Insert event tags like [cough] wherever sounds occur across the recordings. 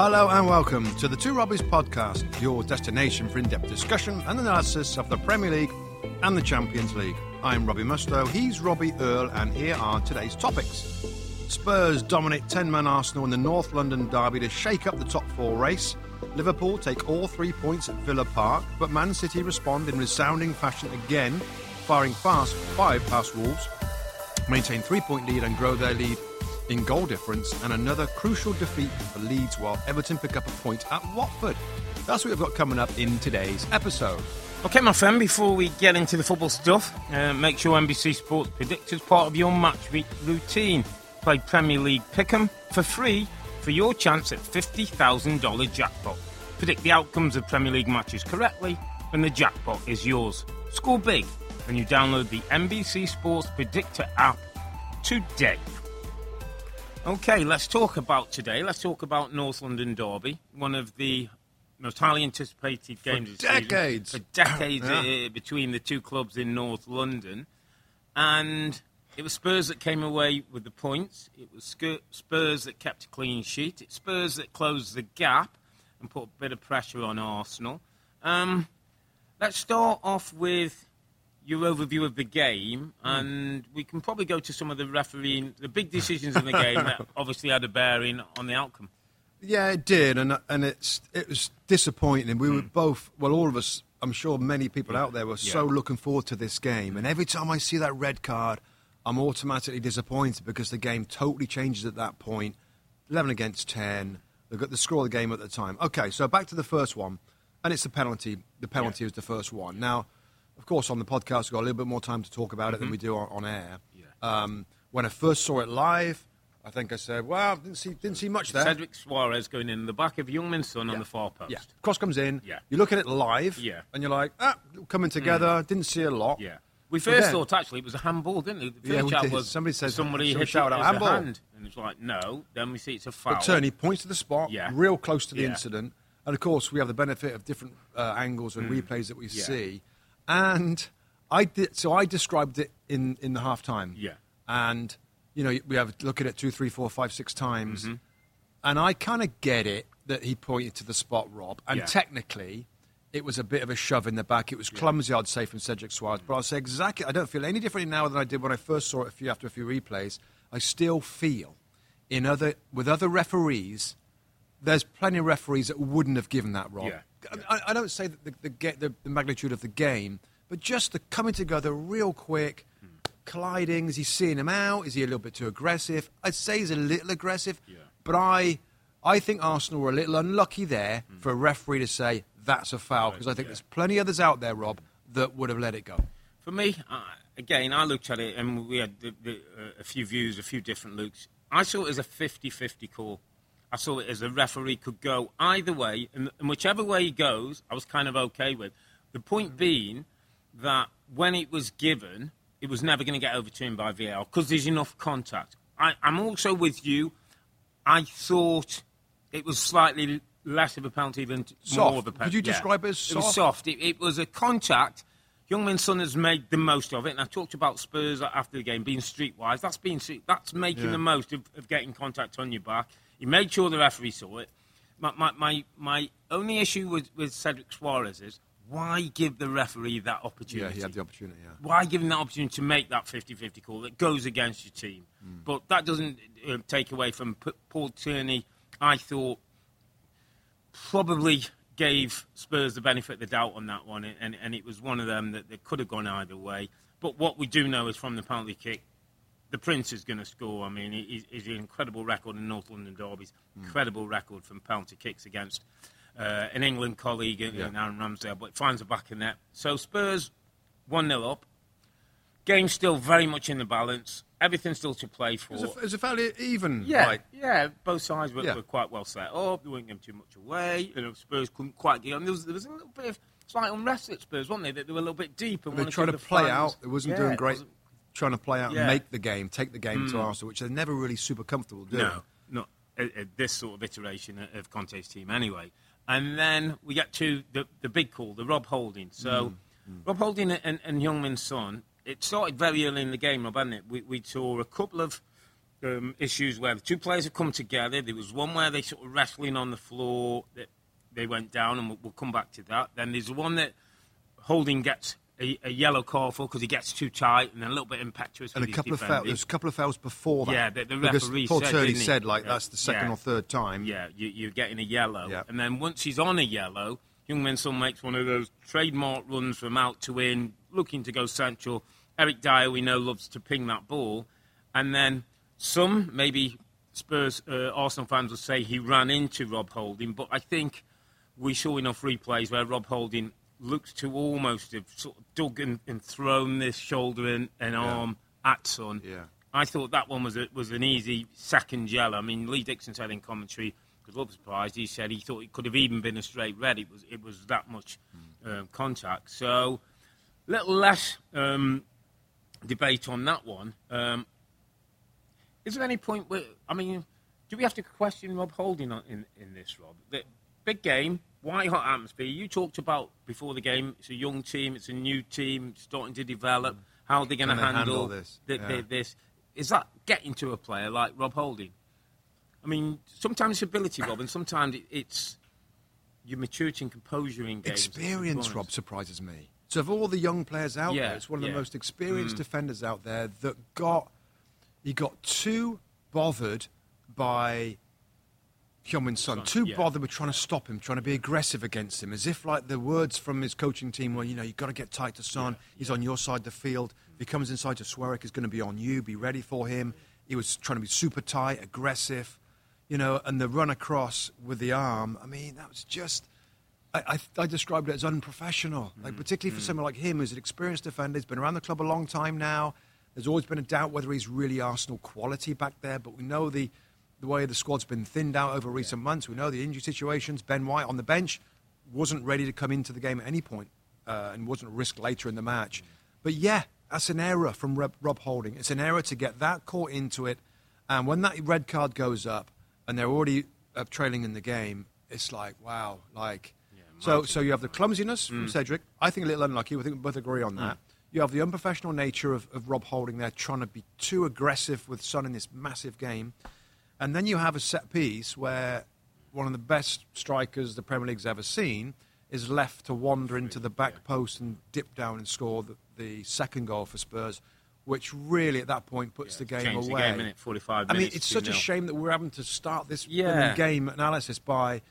Hello and welcome to the Two Robbies podcast, your destination for in depth discussion and analysis of the Premier League and the Champions League. I'm Robbie Mustoe, he's Robbie Earle, and here are today's topics. Spurs dominate 10 man Arsenal in the North London derby to shake up the top four race. Liverpool take all three points at Villa Park, but Man City respond in resounding fashion again, firing fast five past Wolves, maintain three point lead and grow their lead in goal difference, and another crucial defeat for Leeds while Everton pick up a point at Watford. That's what we've got coming up in today's episode. Okay, my friend, before we get into the football stuff, uh, make sure NBC Sports Predict is part of your match week routine. Play Premier League Pick'em for free for your chance at $50,000 jackpot. Predict the outcomes of Premier League matches correctly, and the jackpot is yours. Score big when you download the NBC Sports Predictor app today. Okay, let's talk about today. Let's talk about North London Derby, one of the most highly anticipated games of the season. decades. For decades Yeah. uh, between the two clubs in North London. And it was Spurs that came away with the points. It was Spurs that kept a clean sheet. It's Spurs that closed the gap and put a bit of pressure on Arsenal. Um, let's start off with your overview of the game, hmm. and we can probably go to some of the refereeing, the big [laughs] decisions in the game that obviously had a bearing on the outcome. Yeah, it did, and and it's it was disappointing. We were hmm. both, well, all of us. I'm sure many people out there were so looking forward to this game, and every time I see that red card, I'm automatically disappointed because the game totally changes at that point. Eleven against ten. They've got the score of the game at the time. Okay, so back to the first one, and it's the penalty. The penalty was the first one. Now, of course, on the podcast we've got a little bit more time to talk about it than we do on, on air. Yeah. Um, when I first saw it live, I think I said, "Well, didn't see didn't see much there." Cedric Soares going in the back of Heung-min Son on the far post. Yeah. Cross comes in. Yeah. You look at it live. Yeah. Mm. And you're like, ah, coming together. Didn't see a lot. Yeah. We first then- thought actually it was a handball, didn't we? The Yeah, we did. was Somebody said- somebody hit out a handball. hand, and it's like no. Then we see it's a foul. But turn, he points to the spot, Yeah. real close to the Yeah. incident. And of course, we have the benefit of different uh, angles and replays that we Mm. Yeah. see. And I did, so I described it in, in the half time. Yeah. And, you know, we have look at it two, three, four, five, six times. Mm-hmm. And I kind of get it that he pointed to the spot, Rob. And Yeah. technically, it was a bit of a shove in the back. It was clumsy, I'd say, from Cedric Soares. But I'll say exactly, I don't feel any differently now than I did when I first saw it a few, after a few replays. I still feel in other, with other referees, there's plenty of referees that wouldn't have given that, Rob. Yeah. I, I don't say that the, the, the, the magnitude of the game, but just the coming together real quick, colliding. Is he seeing him out? Is he a little bit too aggressive? I'd say he's a little aggressive, Yeah. but I, I think Arsenal were a little unlucky there Hmm. for a referee to say that's a foul because I think there's plenty others out there, Rob, that would have let it go. For me, uh, again, I looked at it and we had the, the, uh, a few views, a few different looks. I saw it as a 50 50 call. I saw it as a referee could go either way, and, and whichever way he goes, I was kind of okay with. The point mm. being that when it was given, it was never going to get overturned by VAR because there's enough contact. I, I'm also with you. I thought it was slightly less of a penalty than Soft. more of a penalty. Could you describe it as It was soft? soft. It, it was a contact. Heung-min Son has made the most of it, and I talked about Spurs after the game being streetwise. That's being that's making Yeah. the most of, of getting contact on your back. He made sure the referee saw it. My, my, my, my only issue with, with Cedric Soares is why give the referee that opportunity? Yeah, he had the opportunity. Yeah. why give him that opportunity to make that 50-50 call that goes against your team? But that doesn't uh, take away from P- Paul Tierney. I thought probably gave Spurs the benefit of the doubt on that one, and, and it was one of them that, that could have gone either way. But what we do know is from the penalty kick, the Prince is going to score. I mean, he- he's an incredible record in North London derbies, incredible record from penalty kicks against uh, an England colleague in, in Aaron Ramsdale, but it finds the back of net. So Spurs 1 0 up. Game still very much in the balance. Everything still to play for. It was a, it was a fairly even. Yeah, like, yeah. Both sides were, Yeah. were quite well set up. They weren't giving too much away. You know, Spurs couldn't quite get on. There was, there was a little bit of slight unrest at Spurs, wasn't they? That they were a little bit deep and they tried to the play fans- out. It wasn't Yeah, doing great. wasn't- Trying to play out Yeah. and make the game, take the game to Mm. Arsenal, which they're never really super comfortable doing. No, not at, at this sort of iteration of- of Conte's team, anyway. And then we get to the, the big call, the Rob Holding. So, Mm, Rob Holding and, and Heung-min Son, it started very early in the game, Rob, hadn't it? We, we saw a couple of um, issues where the two players have come together. There was one where they sort of wrestling on the floor that they went down, and we'll, we'll come back to that. Then there's one that Holding gets a, a yellow call for because he gets too tight and a little bit impetuous. And a couple of fouls. There's a couple of fouls before that. Yeah, the- the because referee Paul said, didn't said like Yeah. that's the second Yeah. or third time. Yeah, you, you're getting a yellow. Yeah. And then once he's on a yellow, Heung-min Son makes one of those trademark runs from out to in, looking to go central. Eric Dier, we know, loves to ping that ball. And then some, maybe Spurs, uh, Arsenal fans will say he ran into Rob Holding, but I think we saw enough replays where Rob Holding looks to almost have sort of dug and, and thrown this shoulder and, and arm at Son. Yeah. I thought that one was a, was an easy second yellow. I mean, Lee Dixon said in commentary, because I was surprised, he said he thought it could have even been a straight red. It was it was that much um, contact. So, little less um, debate on that one. Um, is there any point where I mean, do we have to question Rob Holding on, in in this, Rob? The big game, white hot atmosphere. You talked about before the game. It's a young team. It's a new team starting to develop. How are they're going to handle, handle this? thi- Yeah. thi- this? Is that getting to a player like Rob Holding? I mean, sometimes it's ability, Rob, and sometimes it, it's your maturity and composure in games. Experience, Rob, surprises me. So of all the young players out Yeah, there, it's one of yeah. the most experienced Mm. defenders out there that got he got too bothered by Heung-min Son, Son, too yeah. bothered with trying to stop him, trying to be aggressive against him, as if like the words from his coaching team were, you know, you've got to get tight to Son. He's on your side of the field. If he comes inside to Swerik, he's going to be on you. Be ready for him. He was trying to be super tight, aggressive, you know, and the run across with the arm. I mean, that was just. I, I, I described it as unprofessional, like mm, particularly for mm. someone like him, who's an experienced defender. He's been around the club a long time now. There's always been a doubt whether he's really Arsenal quality back there, but we know the the way the squad's been thinned out over recent months. We know the injury situations. Ben White on the bench wasn't ready to come into the game at any point, uh, and wasn't risked later in the match. But yeah, that's an error from Rob, Rob Holding. It's an error to get that caught into it, and when that red card goes up, and they're already uh, trailing in the game, it's like wow, like. So, so you have the clumsiness from Cedric. I think a little unlucky. I think we both agree on that. You have the unprofessional nature of, of Rob Holding there, trying to be too aggressive with Son in this massive game. And then you have a set piece where one of the best strikers the Premier League's ever seen is left to wander into the back post and dip down and score the, the second goal for Spurs, which really at that point puts the game away. the game in 45 I mean, it's such a shame that we're having to start this Yeah. game analysis by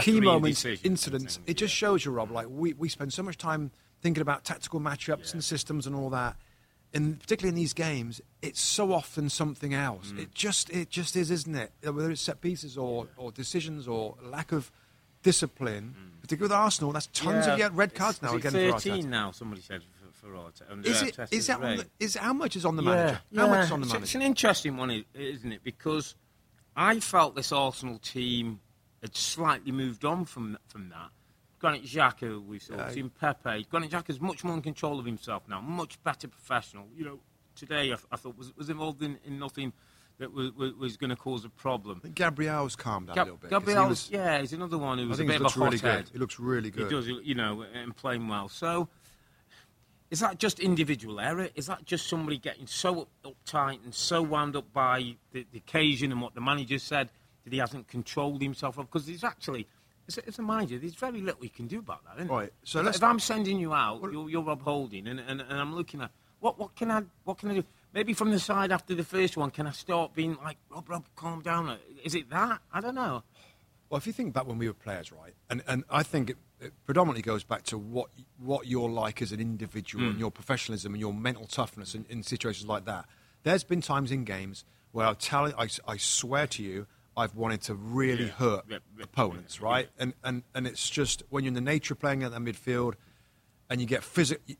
key moments, incidents. It just shows you, Rob, like we, we spend so much time thinking about tactical matchups and systems and all that. And particularly in these games, it's so often something else. Mm. It just it just is, isn't it? Whether it's set pieces or, or decisions or lack of discipline, particularly with Arsenal, that's tons of Mm. Yeah. yeah, red cards Is- now is again 13 Arteta. now, somebody said for, for Arteta. Is it? Arteta's that on the, is how much is on the Yeah, manager? How much is on the It's- manager? It's an interesting one, isn't it? Because I felt this Arsenal team had slightly moved on from from that. Granit Xhaka, we saw, Yeah. seen Pepe. Granit Xhaka's much more in control of himself now, much better professional. You know, today I, I thought was was involved in, in nothing that was, was, was going to cause a problem. I think Gabriel's calmed down a Gab- little bit. 'cause he was- yeah, he's another one who was a bit of a really hothead. He looks really good. He does, you know, and playing well. So, is that just individual error? Is that just somebody getting so up- uptight and so wound up by the, the occasion and what the manager said that he hasn't controlled himself? Because there's actually, as a, as a manager, there's very little you can do about that, isn't there? Right, so if, let's- if I'm sending you out, you're, you're Rob Holding, and, and, and I'm looking at what what can I what can I do? Maybe from the side after the first one, can I start being like Rob, Rob, calm down? Is it that? I don't know. Well, if you think back when we were players, right, and, and I think it, it predominantly goes back to what what you're like as an individual and hmm. your professionalism and your mental toughness in, in situations like that. There's been times in games where I'll tell I, I swear to you, I've wanted to really Yeah. hurt Yeah, opponents, right? And, and and it's just when you're in the nature of playing at the midfield, and you get physical,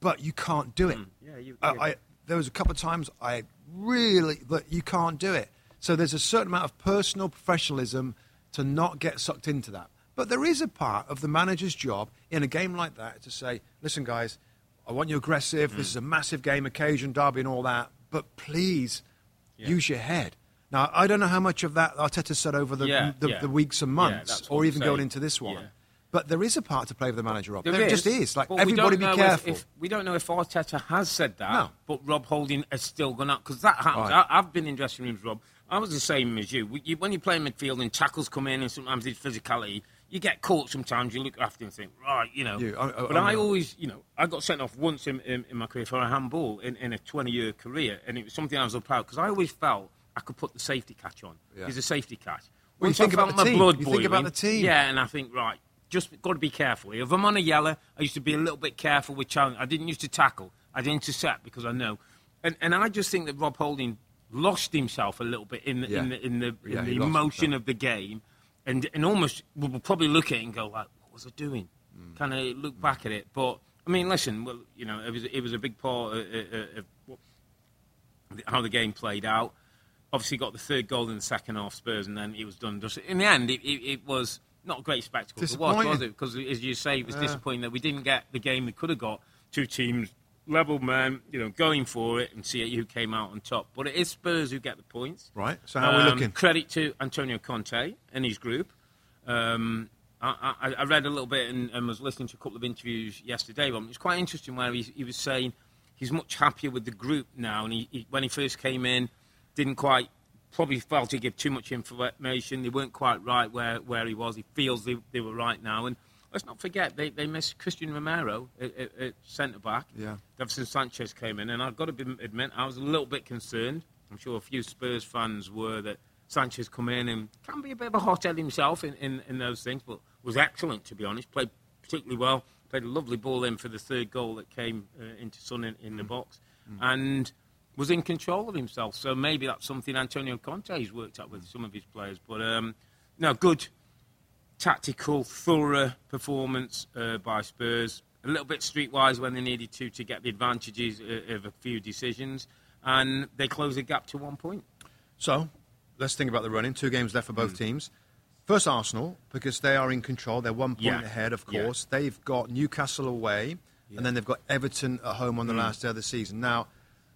but you can't do it. Yeah, you-. I, there was a couple of times I really, but you can't do it. So there's a certain amount of personal professionalism to not get sucked into that. But there is a part of the manager's job in a game like that to say, listen, guys, I want you aggressive. Mm. This is a massive game, occasion, derby, and all that. But please Yeah. use your head. Now, I don't know how much of that Arteta said over the, Yeah, the, yeah. the weeks and months, or I'm even going saying. into this one. But there is a part to play for the manager, Rob. There There, is, just is. Like everybody, be know if- careful. If, we don't know if Arteta has said that, No. but Rob Holding has still gone up because that happens. Right. I, I've been in dressing rooms, Rob. I was the same as you. You. When you play in midfield and tackles come in, and sometimes it's physicality, you get caught. Sometimes you look after and think, right, you know. You- I- I- but I I always, you know, I got sent off once in, in, in my career for a handball in, in a 20-year career, and it was something I was so proud because I always felt I could put the safety catch on. Yeah. It's a safety catch. Well, you think I about the my team. blood You think about the team. Yeah, and I think right, just got to be careful. If I'm on a yellow, I used to be a little bit careful with challenge. I didn't used to tackle. I'd intercept because I know, and and I just think that Rob Holding lost himself a little bit in the in the in the, Yeah, in the emotion of the game, and and almost we'll probably look at it and go like, what was I doing? Mm. Kind of look back at it, but. I mean, listen. Well, you know, it was it was a big part of, of, of what- how the game played out. Obviously, got the third goal in the second half, Spurs, and then it was done. Just in the end, it, it, it was not a great spectacle to watch, was it? Because, as you say, it was Yeah. disappointing that we didn't get the game we could have got. Two teams, level man, you know, going for it and see who came out on top. But it is Spurs who get the points. Right. So how are we Um, looking? Credit to Antonio Conte and his group. Um, I, I, I read a little bit and, and was listening to a couple of interviews yesterday. It was quite interesting where he, he was saying he's much happier with the group now. And he, he, when he first came in, didn't quite, probably felt he gave too much information. They weren't quite right where, where he was. He feels they, they were right now. And let's not forget, they, they missed Cristian Romero at, at, at centre back. Yeah. Davinson Sanchez came in, and I've got to admit, I was a little bit concerned. I'm sure a few Spurs fans were that Sanchez come in and can be a bit of a hothead himself in, in, in those things, but was excellent to be honest. Played particularly well. Played a lovely ball in for the third goal that came uh, into Son in, in the box, and was in control of himself. So maybe that's something Antonio Conte's worked out with some of his players. But um, no, good tactical, thorough performance uh, by Spurs. A little bit streetwise when they needed to to get the advantages uh, of a few decisions, and they closed the gap to one point. So let's think about the running. Two games left for Mm. both teams. First, Arsenal, because they are in control. They're one point Yeah. ahead, of Yeah. course. They've got Newcastle away, and then they've got Everton at home Mm. on the last day of the season. Now,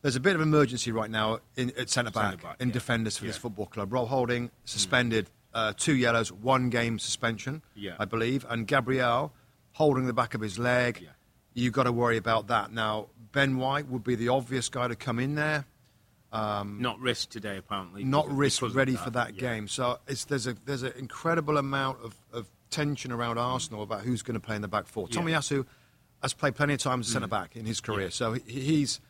there's a bit of emergency right now in, at centre back, Centre-back, in yeah. defenders for this Yeah. Mm. football club. Rob Holding suspended, uh, two yellows, one game suspension, Yeah. I believe, and Gabriel holding the back of his leg. Yeah. You've got to worry about that. Now, Ben White would be the obvious guy to come in there Not risk today, apparently. not risk ready for that game. So it's, there's a there's an incredible amount of, of tension around Arsenal about who's going to play in the back four. Yeah. Mm. Tomiyasu has played plenty of times as centre back in his career, so he, he's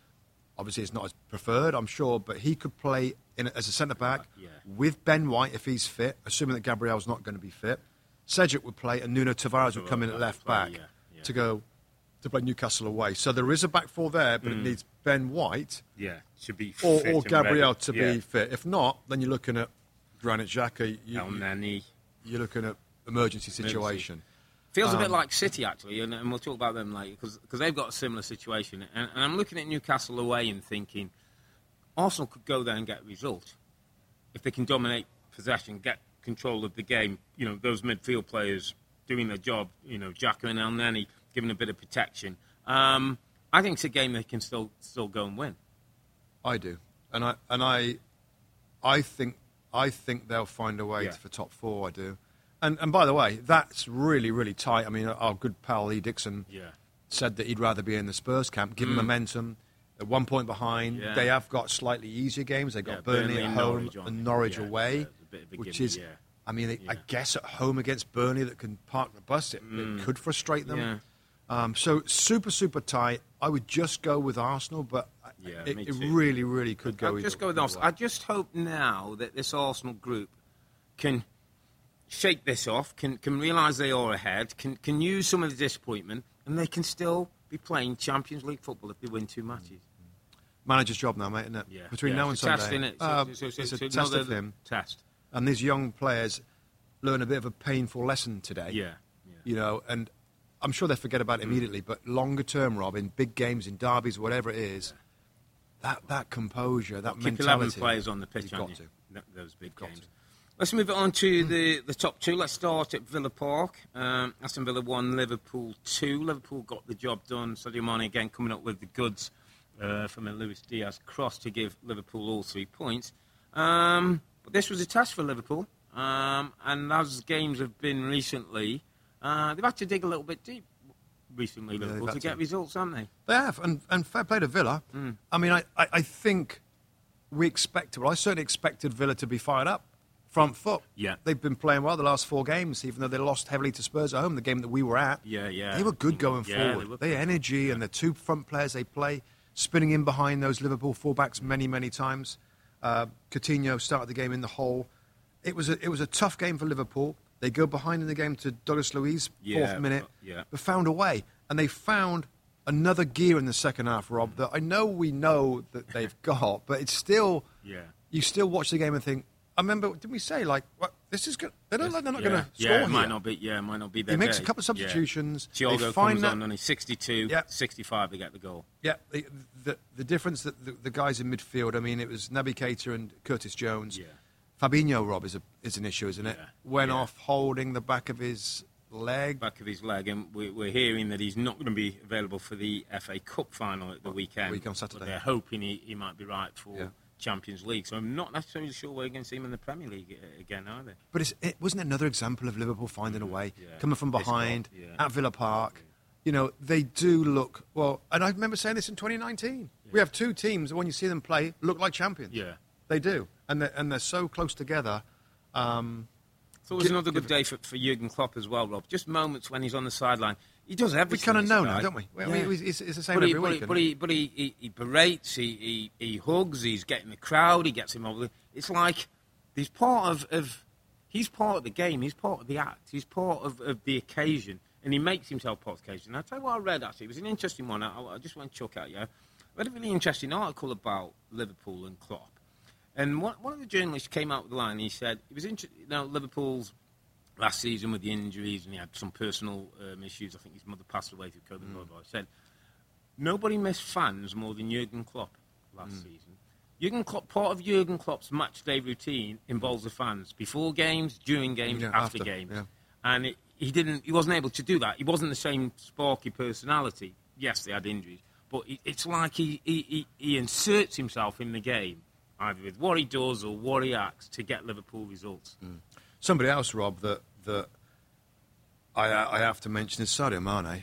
obviously it's not as preferred, I'm sure, but he could play in, as a centre back Yeah. with Ben White if he's fit, assuming that Gabriel's not going to be fit. Cedric would play, and Nuno Tavares would come in at left play, back yeah, yeah. to go to play Newcastle away. So there is a back four there, Mm. but it needs Ben White Yeah, to be or, fit or Gabriel to be fit. If not, then you're looking at Granit Xhaka. You, Elneny. you're looking at emergency situation. Feels a Um, bit like City actually, and, and we'll talk about them later because they've got a similar situation. And, and I'm looking at Newcastle away and thinking Arsenal could go there and get a result if they can dominate possession, get control of the game. You know, those midfield players doing their job. You know, Xhaka and Elneny giving a bit of protection. Um, I think it's a game they can still still go and win. I do, and I and I, I think I think they'll find a way Yeah. for top four. I do, and and by the way, that's really really tight. I mean, our good pal Lee Dixon Yeah. said that he'd rather be in the Spurs camp, give given momentum. At one point behind, Mm. Yeah. they have got slightly easier games. They've got Yeah, Burnley, Burnley at home Norwich, and? Norwich away, a bit of a which is, yeah. I mean, I guess at home against Burnley that can park the bus, it, it could frustrate them. Mm. Um, so super super tight. I would just go with Arsenal, but Yeah, it, it really really could go. Either- just go with Arsenal. I just hope now that this Arsenal group can shake this off, can can realise they are ahead, can can use some of the disappointment, and they can still be playing Champions League football if they win two matches. Manager's job now, mate, isn't it? Yeah, Between yeah, now and it's a test, Sunday, innit? So- Uh, so- so- it's a test of him. Test. And these young players learn a bit of a painful lesson today. Yeah, yeah. You know, and I'm sure they forget about it immediately. But longer term, Rob, in big games, in derbies, whatever it is, that that composure, that Keep mentality. eleven players on the pitch, you've got you? to. Those big got games. Let's move it on to the, the top two. Let's start at Villa Park. Um, Aston Villa 1, Liverpool two. Liverpool got the job done. Sadio Mane again coming up with the goods uh, from a Luis Diaz cross to give Liverpool all three points. Um, but this was a test for Liverpool, um, and as games have been recently, Uh, they've had to dig a little bit deep recently, they've Liverpool, to to. get results, haven't they? They have, and, and fair play to Villa. Mm. I mean, I, I, I think we expected, well, I certainly expected Villa to be fired up front foot. Yeah. They've been playing well the last four games, even though they lost heavily to Spurs at home, the game that we were at. Yeah, yeah. They were good going Yeah, they forward. were They good. energy and the two front players they play, spinning in behind those Liverpool fullbacks many, many times. Uh, Coutinho started the game in the hole. It was a, it was a tough game for Liverpool. They go behind in the game to Douglas Luiz, Yeah, fourth minute, but- yeah. but found a way. And they found another gear in the second half, Rob, that I know we know that they've [laughs] got, but it's still, Yeah. you still watch the game and think, I remember, didn't we say, like, what, this is good? They don't, like they're not yeah. going to score Yeah, it here. might not be. Yeah, it might not be. Their He makes a couple of substitutions. Yeah. Thiago comes that- on and he's 62, Yeah. 65 to get the goal. Yeah, the, the, the difference that the, the guys in midfield, I mean, it was Naby Keita and Curtis Jones. Yeah. Fabinho, Rob, is, a, is an issue, isn't it? Yeah, Went yeah. off holding the back of his leg. Back of his leg, and we- we're hearing that he's not going to be available for the FA Cup final at the weekend. week on Saturday. They're hoping he, he might be right for. Champions League. So I'm not necessarily sure we're going to see him in the Premier League uh, again, either. But it wasn't another example of Liverpool finding a way, Yeah. coming from behind got- yeah. at Villa Park. You know, they do look well. And I remember saying this in 2019. We have two teams that, when you see them play, look like champions. Yeah. they do, and they're, and they're so close together. Um, So it was another good day for, for Jurgen Klopp as well, Rob. Just moments when he's on the sideline. He does we everything. kind of this know now, don't we? Yeah. we it's, it's the same But he, every but, week. he, isn't but, he, but he, he, he berates, he, he, he hugs, he's getting the crowd, he gets him over. the- It's like he's part of, of he's part of the game, he's part of the act, he's part of, of the occasion, and he makes himself part of the occasion. I'll tell you what I read actually, it was an interesting one. I, I just want to chuck at you. I read a really interesting article about Liverpool and Klopp. And one, one of the journalists came out with the line. He said it was interesting. You know, Liverpool's last season with the injuries, and he had some personal um, issues. I think his mother passed away through COVID. blah, blah, blah. He said nobody missed fans more than Jurgen Klopp last mm. season. Jurgen Klopp, part of Jurgen Klopp's match day routine involves the fans before games, during games, Yeah, after, after, games, yeah. and it, he didn't. He wasn't able to do that. He wasn't the same sparky personality. Yes, they had injuries, but it, it's like he, he, he, he inserts himself in the game, either with what he does or what he acts to get Liverpool results. Mm. Somebody else, Rob, that that I uh, I have to mention is Sadio Mane.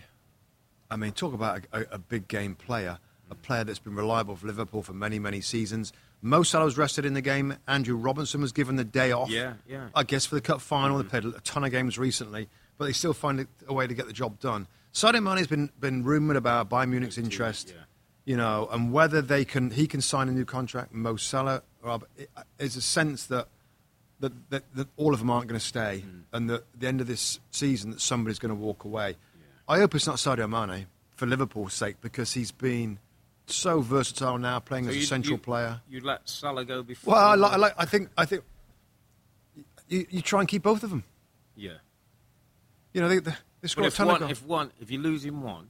I mean, talk about a, a, big game player, a player that's been reliable for Liverpool for many many seasons. Mo Salah was rested in the game. Andrew Robinson was given the day off. Yeah, yeah. I guess for the cup final, they mm-hmm. played a ton of games recently, but they still find a way to get the job done. Sadio Mane's been been rumoured about Bayern Munich's interest. yeah. You know, and whether they can, he can sign a new contract. Mo Salah, Rob, is uh, a sense that that, that, that all of them aren't going to stay, Hmm. and that at the end of this season, that somebody's going to walk away. I hope it's not Sadio Mane for Liverpool's sake because he's been so versatile now, playing as a central you- player. You'd let Salah go before. Well, I, like, I, like, I think I think you, you try and keep both of them. yeah. You know, they, they, they score if ton one, of goals. if one, if you lose in one,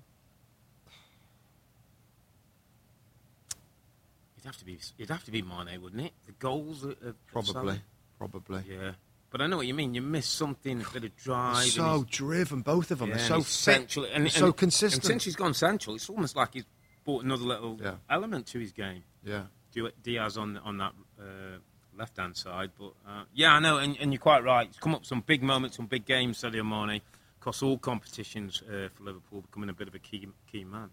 [sighs] it'd have to be, it'd have to be Mane, wouldn't it? The goals, of, of Probably, Salah. Probably. Yeah, but I know what you mean. You miss something, a bit of drive. So driven, both of them. yeah, They're so central, and, so and- consistent. And since he's gone central, it's almost like he's brought another little Yeah. element to his game. yeah. Diaz on on that uh, left hand side, but uh, yeah, I know, and, and you're quite right. It's come up some big moments, some big games. Sadio Mane across all competitions uh, for Liverpool, becoming a bit of a key key man.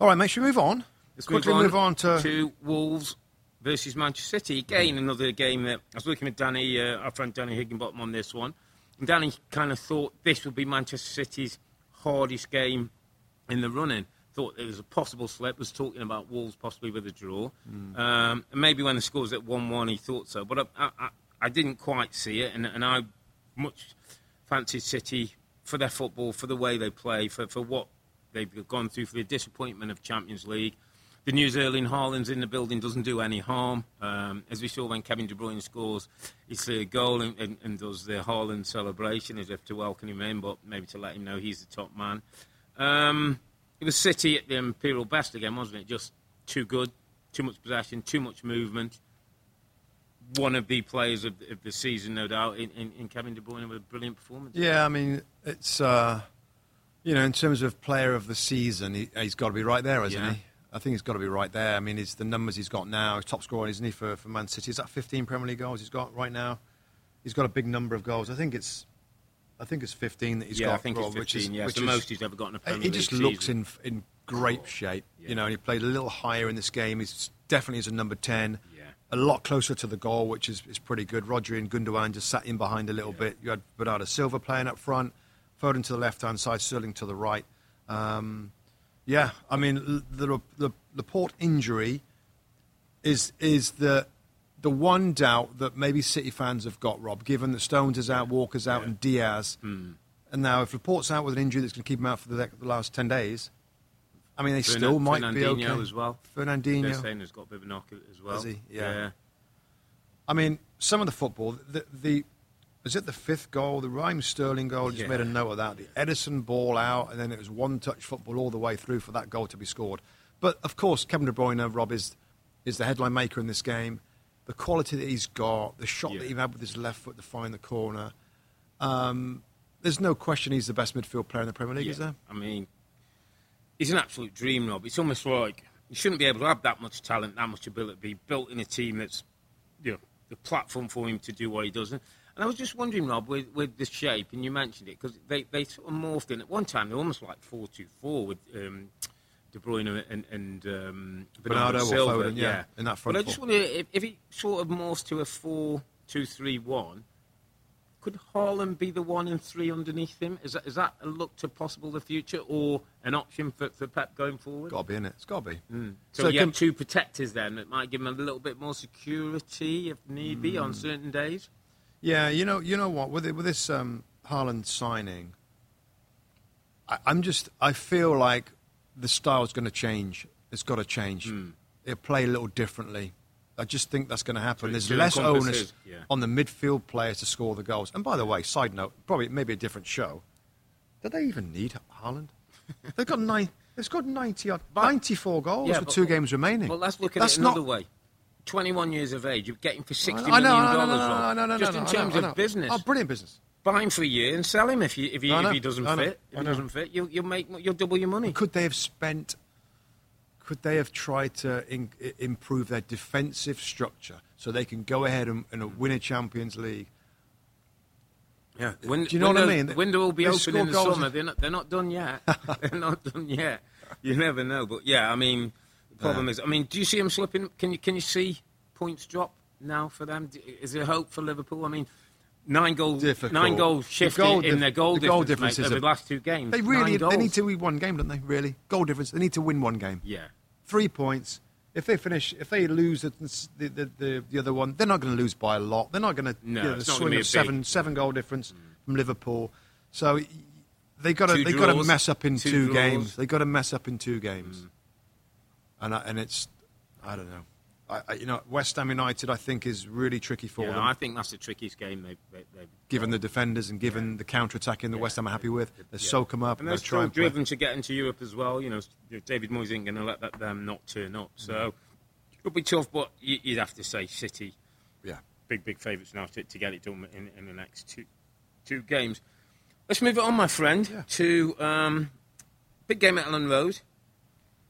All right, mate. Should we move on? Let's quickly move on to, to Wolves versus Manchester City. Again, another game that I was looking at Danny, uh, our friend Danny Higginbotham on this one. And Danny kind of thought this would be Manchester City's hardest game in the running. Thought there was a possible slip. Was talking about Wolves possibly with a draw. Hmm. Um, and maybe when the score was at one-one, he thought so. But I, I, I didn't quite see it, and, and I much fancied City for their football, for the way they play, for, for what they've gone through, for the disappointment of Champions League. The news Erling Haaland's in the building doesn't do any harm. Um, as we saw when Kevin De Bruyne scores his third goal and, and, and does the Haaland celebration as if to welcome him in, but maybe to let him know he's the top man. Um, it was City at the Imperial best again, wasn't it? Just too good, too much possession, too much movement. One of the players of, of the season, no doubt, in, in, in Kevin De Bruyne with a brilliant performance. Yeah, I mean, it's uh, you know, in terms of player of the season, he, he's got to be right there, hasn't Yeah. he? I think he's got to be right there. I mean, it's the numbers he's got now. He's top scorer, isn't he, for, for Man City? Is that 15 Premier League goals he's got right now? He's got a big number of goals. I think it's I think it's 15 that he's yeah, got. I think Rob, it's which 15. is, yeah, which it's the is- most he's ever got in a Premier League. He just looks in in great shape. Yeah. You know, and he played a little higher in this game. He's definitely as a number 10. Yeah. A lot closer to the goal, which is, is pretty good. Rodri and Gundogan just sat in behind a little bit. You had Bernardo Silva playing up front, Foden to the left hand side, Sterling to the right. Um, yeah, I mean the the Laporte injury is is the the one doubt that maybe City fans have got, Rob, given that Stones is out, Walker's out, and Dias. Hmm. And now, if Laporte's out with an injury that's going to keep him out for the, the last 10 days, I mean, they still might be Fernandinho okay. as well. They're Fernandinho. saying he's got a bit of a knock as well. Has he? Yeah. yeah. I mean, some of the football, the, the is it the fifth goal, the Raheem Sterling goal? Just Yeah. made a note of that. The Ederson ball out, and then it was one touch football all the way through for that goal to be scored. But of course, Kevin De Bruyne, Rob, is is the headline maker in this game. The quality that he's got, the shot Yeah. that he had with his left foot to find the corner. Um, there's no question he's the best midfield player in the Premier League, is there? I mean, he's an absolute dream, Rob. It's almost like you shouldn't be able to have that much talent, that much ability, be built in a team that's, you know, the platform for him to do what he does. And, and I was just wondering, Rob, with, with the shape, and you mentioned it, because they, they sort of morphed in. At one time, they're almost like 4 2 4 with um, De Bruyne and, and um, Bernardo Silva. Foden, yeah, in that front But I just wonder if, if it sort of morphs to a 4 2 3 1. Could Haaland be the one and three underneath him? Is that, is that a look to possible the future or an option for, for Pep going forward? Got to be in it. It's got to be. So, So you can- have two protectors then It might give him a little bit more security if need be Hmm. on certain days. Yeah, you know, you know what? With it, with this um, Haaland signing, I, I'm just I feel like the style's going to change. It's got to change. Hmm. It'll play a little differently. I just think that's going to happen. To- There's less onus yeah. on the midfield players to score the goals. And by the way, side note, probably maybe a different show. Do they even need Haaland? They've got nine. They've got 90 odd, [laughs] But- 94 goals Yeah, with but- two games remaining. Well, let's look at That's it another not- way. 21 years of age, you're getting for 60 I million know, I know, dollars, no, no, no, Just in terms of business. Oh, brilliant business. Buy him for a year and sell him if, you, if, he, if he doesn't fit. If he doesn't fit, you'll, you'll make you'll double your money. Could they have spent? Could they have tried to in, improve their defensive structure so they can go ahead and, and win a Champions League? Yeah. Win- Do you know what I mean? The window will be They open in the summer. They're not, they're not done yet. [laughs] [laughs] they're not done yet. You never know. But yeah, I mean, problem is, I mean, do you see them slipping? Can you can you see points drop now for them? Is there hope for Liverpool? I mean, nine goals, Difficult. nine goals The shift goal in, in their goal the goal difference, over the last two games. They really they need to win one game, don't they? Really, goal difference. They need to win one game. Yeah. Three points. If they finish, if they lose the the, the, the, the other one, they're not going to lose by a lot. They're not going to No, you know, the swing of a big- seven seven goal difference mm. from Liverpool. So they got to they got to mess up in two two, games. They got to mess up in two games, mm. And I, and it's I don't know. I, I, you know, West Ham United, I think, is really tricky for Yeah, them, I think that's the trickiest game they, they, they've given the defenders and given the counter attacking the West Ham are happy with. They Yeah. soak them up And and, they're they still driven to get into Europe as well. You know, David Moyes ain't going to let that, them not turn up. So it'll be tough, but you- you'd have to say City, Yeah. big, big favourites now to, to get it done in, in the next two two games. Let's move it on, my friend, Yeah. to um, big game at Elland Road.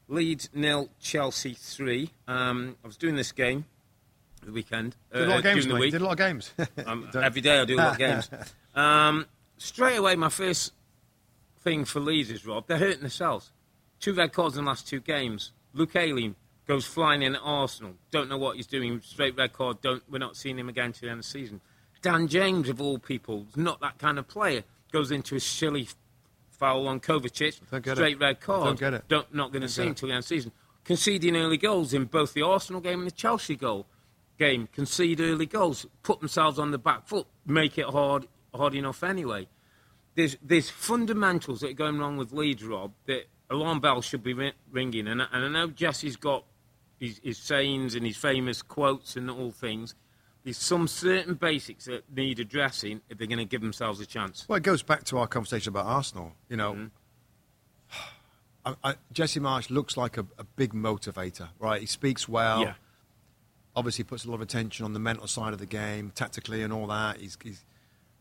Leeds nil, Chelsea three. Um, I was doing this game the weekend. Did a lot uh, of games, the week. Did a lot of games. [laughs] [laughs] Um, every day I do a lot of games. [laughs] Um, straight away, my first thing for Leeds is Rob. They're hurting themselves. Two red cards in the last two games. Luke Ayling goes flying in at Arsenal. Don't know what he's doing. Straight red card. Don't. We're not seeing him again to the end of the season. Dan James, of all people, is not that kind of player. Goes into a silly foul on Kovacic. Get it. straight red card. Don't get it. Don't, not going to see him it. till the end of the season. Conceding early goals in both the Arsenal game and the Chelsea goal game. Concede early goals. Put themselves on the back foot. Make it hard hard enough anyway. There's there's fundamentals that are going wrong with Leeds, Rob. That alarm bells should be ringing. And, I- and I know Jesse's got his, his sayings and his famous quotes and all things. There's some certain basics that need addressing if they're going to give themselves a chance. Well, it goes back to our conversation about Arsenal. You know, Mm-hmm. [sighs] I, I, Jesse Marsch looks like a, a big motivator, right? He speaks well. Yeah. Obviously, puts a lot of attention on the mental side of the game, tactically and all that. He's, he's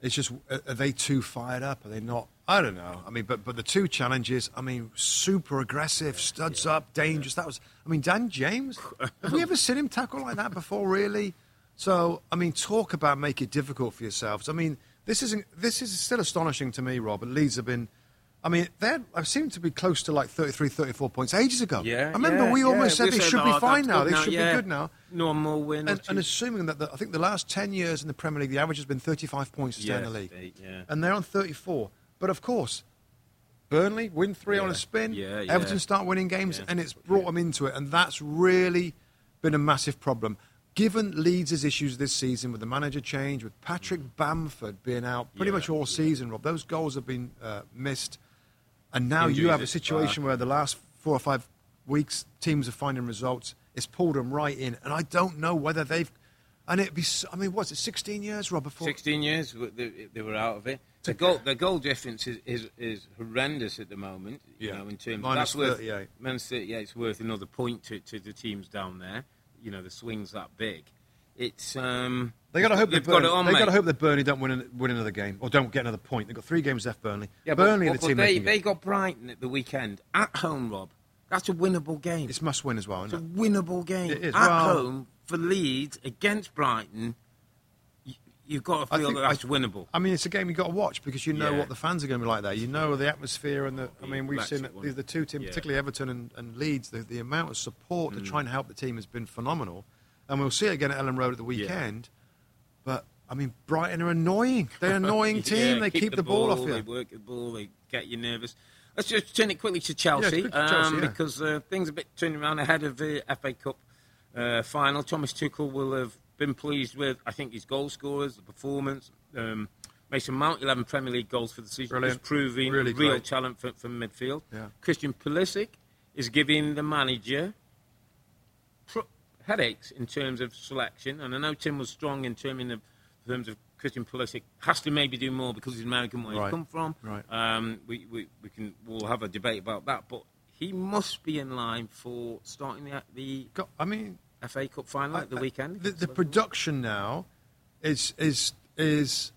it's just, are are they too fired up? Are they not? I don't know. I mean, but but the two challenges. I mean, super aggressive, studs up, dangerous. That was. I mean, Dan James. [laughs] have we ever seen him tackle like that before? Really? So, I mean, talk about make it difficult for yourselves. I mean, This isn't. This is still astonishing to me, Rob. But Leeds have been. I mean, they seem to be close to like 33, 34 points ages ago. Yeah, I remember yeah, we almost yeah. said We they said, should "Oh, be fine now. They should yeah. be good now. No more win. And, and assuming that the, I think the last 10 years in the Premier League, the average has been 35 points to stay in the league. they- yeah. And they're on 34. But of course, Burnley win three on a spin. Yeah, yeah. Everton start winning games, and it's brought them into it. And that's really been a massive problem. Given Leeds' issues this season with the manager change, with Patrick Bamford being out pretty Mm. Yeah, much all yeah. season, Rob, those goals have been uh, missed. And now you have a situation where the last four or five weeks teams are finding results. It's pulled them right in, and I don't know whether they've. And it'd be. I mean, what's it? Sixteen years, Rob. Before 16 years they, they were out of it. The goal, the goal difference is, is, is horrendous at the moment. You Yeah. know, in terms Minus that's worth, 38. Minus 38 is worth another point to, to the teams down there. You know, the swing's that big. It's um, They got to hope they've got on. they got to hope that Burnley don't win, win another game or don't get another point. They've got three games left. Burnley. Yeah, Burnley are but, the team they, they got Brighton at the weekend at home, Rob. That's a winnable game. It's must win as well. It's it? A winnable game. It is. At Well- home for Leeds against Brighton, you've got to feel think- that that's winnable. I mean, it's a game you've got to watch because you know Yeah. what the fans are going to be like there. You know the atmosphere and the. I mean, we've seen the, the two teams, Yeah. particularly Everton and, and Leeds. The, the amount of support Mm. to try and help the team has been phenomenal, and we'll see it again at Elland Road at the weekend. But I mean, Brighton are annoying. They're an [laughs] annoying team. They keep, the, ball, off you. They work the ball. They get you nervous. Let's just turn it quickly to Chelsea, quick to Chelsea, um, yeah. because uh, things are a bit turning around ahead of the FA Cup uh, final. Thomas Tuchel will have been pleased with, I think, his goal scorers, the performance. Um, Mason Mount, 11 Premier League goals for the season, is Brilliant. proving Really real great. talent from, from midfield. Yeah. Christian Pulisic is giving the manager pro- headaches in terms of selection, and I know Tim was strong in terms of, in terms of Christian Pulisic has to maybe do more because he's American where Right. he's come from. Right. Um, we, we, we can we'll have a debate about that, but he must be in line for starting the, the I mean, FA Cup final at the weekend. The, the production now is is is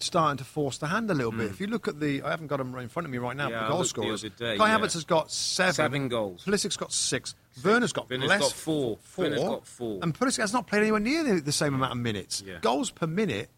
starting to force the hand a little bit. If you look at the, I haven't got them right in front of me right now. Hmm. Yeah, the goal the scorers. day, Kai yeah. Havertz has got seven. Seven goals. Pulisic's got six. Werner's got Werner's less. got four. Four. Got four. And Pulisic has not played anywhere near the, the same amount of minutes. Yeah. Goals per minute.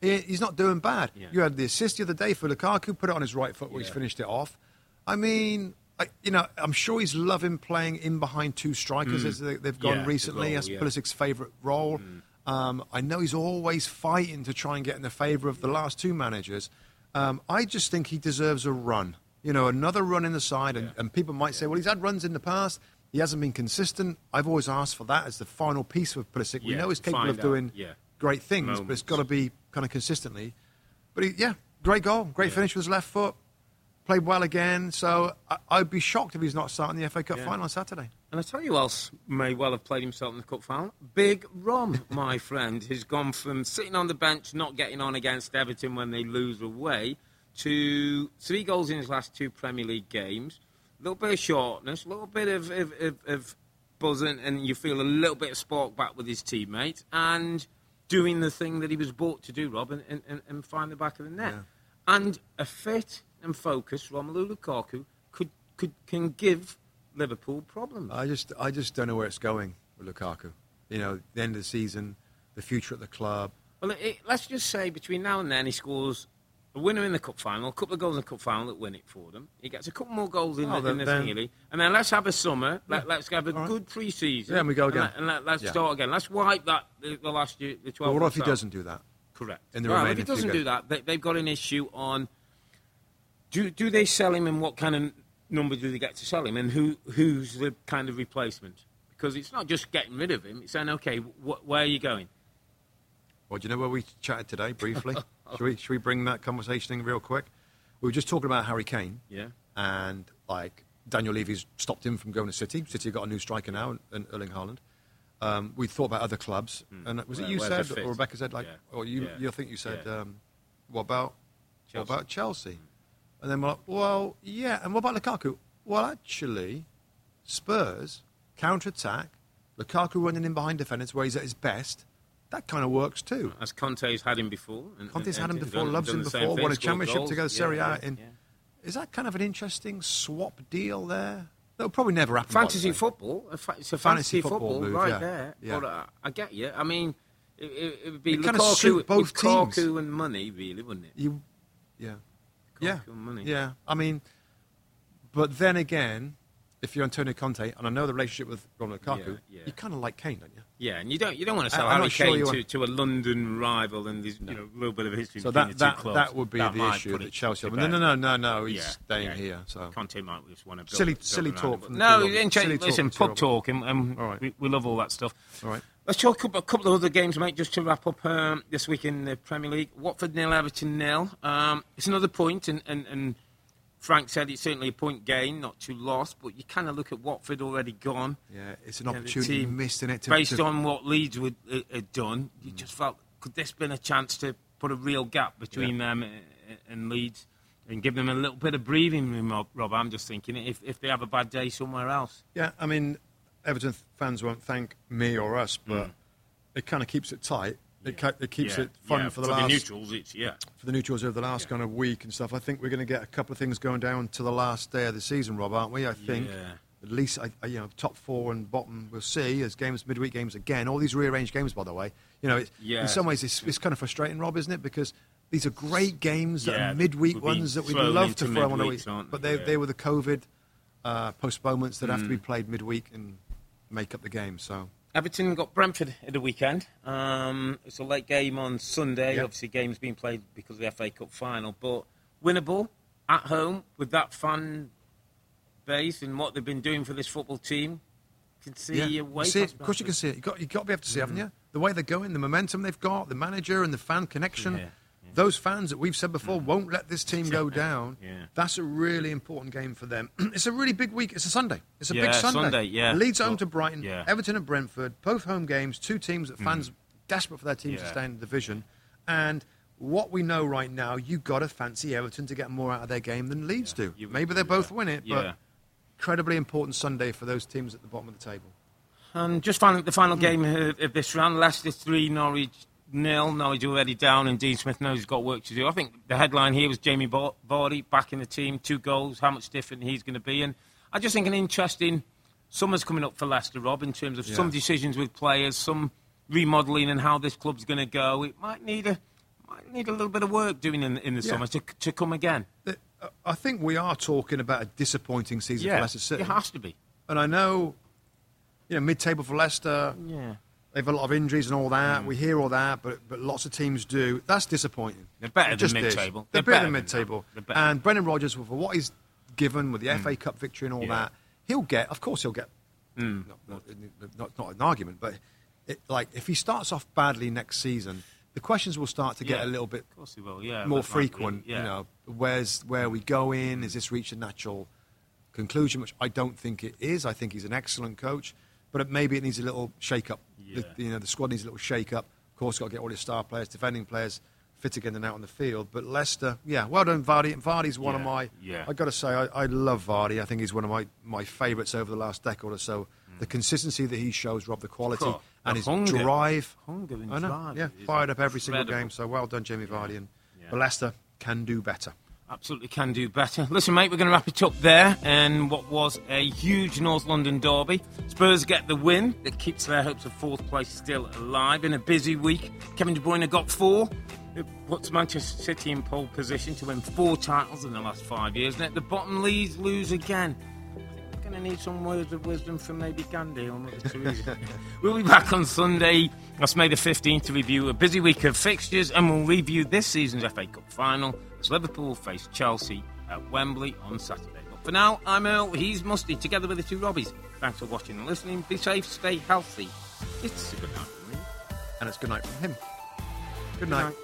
He's not doing bad. You had the assist the other day for Lukaku, put it on his right foot where he's finished it off. I mean, I, you know, I'm sure he's loving playing in behind two strikers as they, they've gone Mm. Yeah, recently. role, That's yeah. Pulisic's favourite role. Um, I know he's always fighting to try and get in the favour of the last two managers. Um, I just think he deserves a run. You know, another run in the side, and, and people might say, well, he's had runs in the past. He hasn't been consistent. I've always asked for that as the final piece of Pulisic. We know he's capable of doing yeah. great things, but it's got to be kind of consistently. But he, yeah, great goal, great finish with his left foot. Played well again, so I, I'd be shocked if he's not starting the FA Cup Yeah. final on Saturday. And I tell you who else may well have played himself in the cup final. Big Rom, [laughs] my friend, has gone from sitting on the bench, not getting on against Everton when they lose away, to three goals in his last two Premier League games. A little bit of shortness, a little bit of, of, of, of buzzing, and you feel a little bit of spark back with his teammates, and doing the thing that he was bought to do, Rob, and, and, and find the back of the net. Yeah. And a fit and focused Romelu Lukaku could, could can give Liverpool problems. I just, I just don't know where it's going with Lukaku. You know, the end of the season, the future at the club. Well, it, let's just say between now and then he scores a winner in the cup final, a couple of goals in the cup final that win it for them. He gets a couple more goals in, Oh, the, in the then- thingy. And then let's have a summer. Let, let's have a All right. good pre-season. Yeah, and we go again. And, let, us Yeah. start again. Let's wipe that the, the last year, the 12 But what if he doesn't do that? Correct. in the well, if he doesn't do that, they, they've got an issue on. Do do they sell him, and what kind of number do they get to sell him, and who who's the kind of replacement? Because it's not just getting rid of him; it's saying, okay, wh- where are you going? Well, do you know where we chatted today briefly? [laughs] should, we, should we bring that conversation in real quick? We were just talking about Harry Kane. Yeah. And, like, Daniel Levy's stopped him from going to City. City got a new striker now, in Erling Haaland. Um, we thought about other clubs. And was it you said, or Rebecca said, like, Yeah. or you, Yeah. you think you said, Yeah. um, what about Chelsea. what about Chelsea? And then we're like, well, yeah. And what about Lukaku? Well, actually, Spurs counter attack, Lukaku running in behind defenders where he's at his best. That kind of works too. As Conte's had him before. And, Conte's and- had him before, done- loves done him before, thing, won a championship goals. together, Serie Yeah, A. In, yeah. Is that kind of an interesting swap deal there? That'll probably never happen. Fantasy football. fa- It's a Fantasy fantasy, football football, move, right yeah, there. yeah. But uh, I get you. I mean, it, it, would be It Lukaku, suit both Lukaku teams. and money, really, wouldn't it? You, yeah, yeah, and money. yeah. I mean, but then again, if you're Antonio Conte, and I know the relationship with Rom Lukaku, Yeah, yeah. you kind of like Kane, don't you? Yeah, and you don't you don't want to sell I'm Harry not sure Kane to, want- to a London rival, and there's you know a little bit of history So between that the two that, clubs. that would be That the issue that Chelsea. to No, no, no, no, no. He's Yeah, staying yeah. here. So Conte might just want to build, Silly- build silly talk from but- the No, two of them. inter- Silly talk listen, from pub talk, and, and All right. we, we love all that stuff. all right. Let's talk a couple, a couple of other games, mate, just to wrap up um, this week in the Premier League. Watford nil, Everton nil. Um, it's another point, and, and, and Frank said it's certainly a point gain, not too lost, but you kind of look at Watford already gone. Yeah, it's an Yeah, the opportunity missed in it. To, Based to, on what Leeds would, uh, had done, you just felt, could this been a chance to put a real gap between them and, and Leeds and give them a little bit of breathing room, Rob-? I'm just thinking, if, if they have a bad day somewhere else. Yeah, I mean, Everton fans won't thank me or us, Mm. but it kind of keeps it tight. It, ca- it keeps Yeah, it fun yeah, for the for last the neutrals. It's yeah, for the neutrals over the last kind of week and stuff. I think we're going to get a couple of things going down to the last day of the season, Rob, aren't we? I think at least I, you know top four and bottom we'll see as games midweek games again. All these rearranged games, by the way. You know, it, Yeah. in some ways it's, it's kind of frustrating, Rob, isn't it? Because these are great games that Yeah, are midweek ones that we'd love to throw on a week, but they? they Yeah. they were the COVID uh, postponements that have to be Mm. played midweek and make up the game. So Everton got Brentford at the weekend. Um, it's a late game on Sunday. Yep. Obviously, game's being played because of the FA Cup final, but winnable at home with that fan base and what they've been doing for this football team. Can see Yeah, a you way. see it. Of course, you can see it. You got you got to be able to see, haven't Mm. you? The way they're going, the momentum they've got, the manager and the fan connection. Yeah. Those fans that we've said before won't let this team go down. Yeah. That's a really important game for them. [clears throat] it's a really big week. It's a Sunday. It's a Yeah, big Sunday. Sunday, yeah. Leeds home Well, to Brighton. yeah. Everton and Brentford. Both home games. Two teams that fans desperate for their teams to stay in the division. And what we know right now, you've got to fancy Everton to get more out of their game than Leeds do. you Maybe they do both win it, Yeah. but incredibly important Sunday for those teams at the bottom of the table. And just finally, the final Hmm. game of, of this round: Leicester three, Norwich nil. Norwich already down, and Dean Smith knows he's got work to do. I think the headline here was Jamie Var- Vardy back in the team, two goals. How much different he's going to be, and I just think an interesting summer's coming up for Leicester, Rob, in terms of Yeah. some decisions with players, some remodelling, and how this club's going to go. It might need a might need a little bit of work doing in, in the Yeah. summer to to come again. The- I think we are talking about a disappointing season for Leicester City. it has to be. And I know, you know, mid-table for Leicester, Yeah, they've a lot of injuries and all Mm. that. We hear all that, but but lots of teams do. That's disappointing. They're better than mid-table. They're, They're better than better than mid-table. that. They're better. And Brendan Rodgers, for what he's given with the FA Cup victory and all Yeah. that, he'll get. Of course, he'll get. Mm. Not, not, not, an argument, but it, like if he starts off badly next season, the questions will start to get Yeah. a little bit of course he will. Yeah, more frequent. yeah. You know, where's where are we going? Is this reached a natural conclusion? Which I don't think it is. I think he's an excellent coach, but it, maybe it needs a little shake up. Yeah. The, you know, the squad needs a little shake up. Of course, got to get all his star players, defending players, fit again and out on the field. But Leicester, yeah, well done, Vardy. Vardy's one of my. yeah. I got to say, I, I love Vardy. I think he's one of my my favourites over the last decade or so. The mm. consistency that he shows, Rob, the quality Oh, and the his hunger. drive. Hunger and I know, drive yeah, fired up every single incredible. game. So well done, Jamie Vardy. And Yeah. but Leicester can do better. Absolutely can do better. Listen, mate, we're going to wrap it up there. And what was a huge North London derby. Spurs get the win that keeps their hopes of fourth place still alive. In a busy week, Kevin De Bruyne got four. It puts Manchester City in pole position to win four titles in the last five years. And at the bottom, Leeds lose again. We're going to need some words of wisdom from maybe Gandhi or Mother [laughs] Teresa. we'll be back on Sunday, that's May the 15th, to review a busy week of fixtures and we'll review this season's FA Cup final as Liverpool face Chelsea at Wembley on Saturday. But for now, I'm Earle, he's Mustoe, together with the two Robbies. Thanks for watching and listening. Be safe, stay healthy. It's a good night from me. And it's good night from him. Good Good night. night.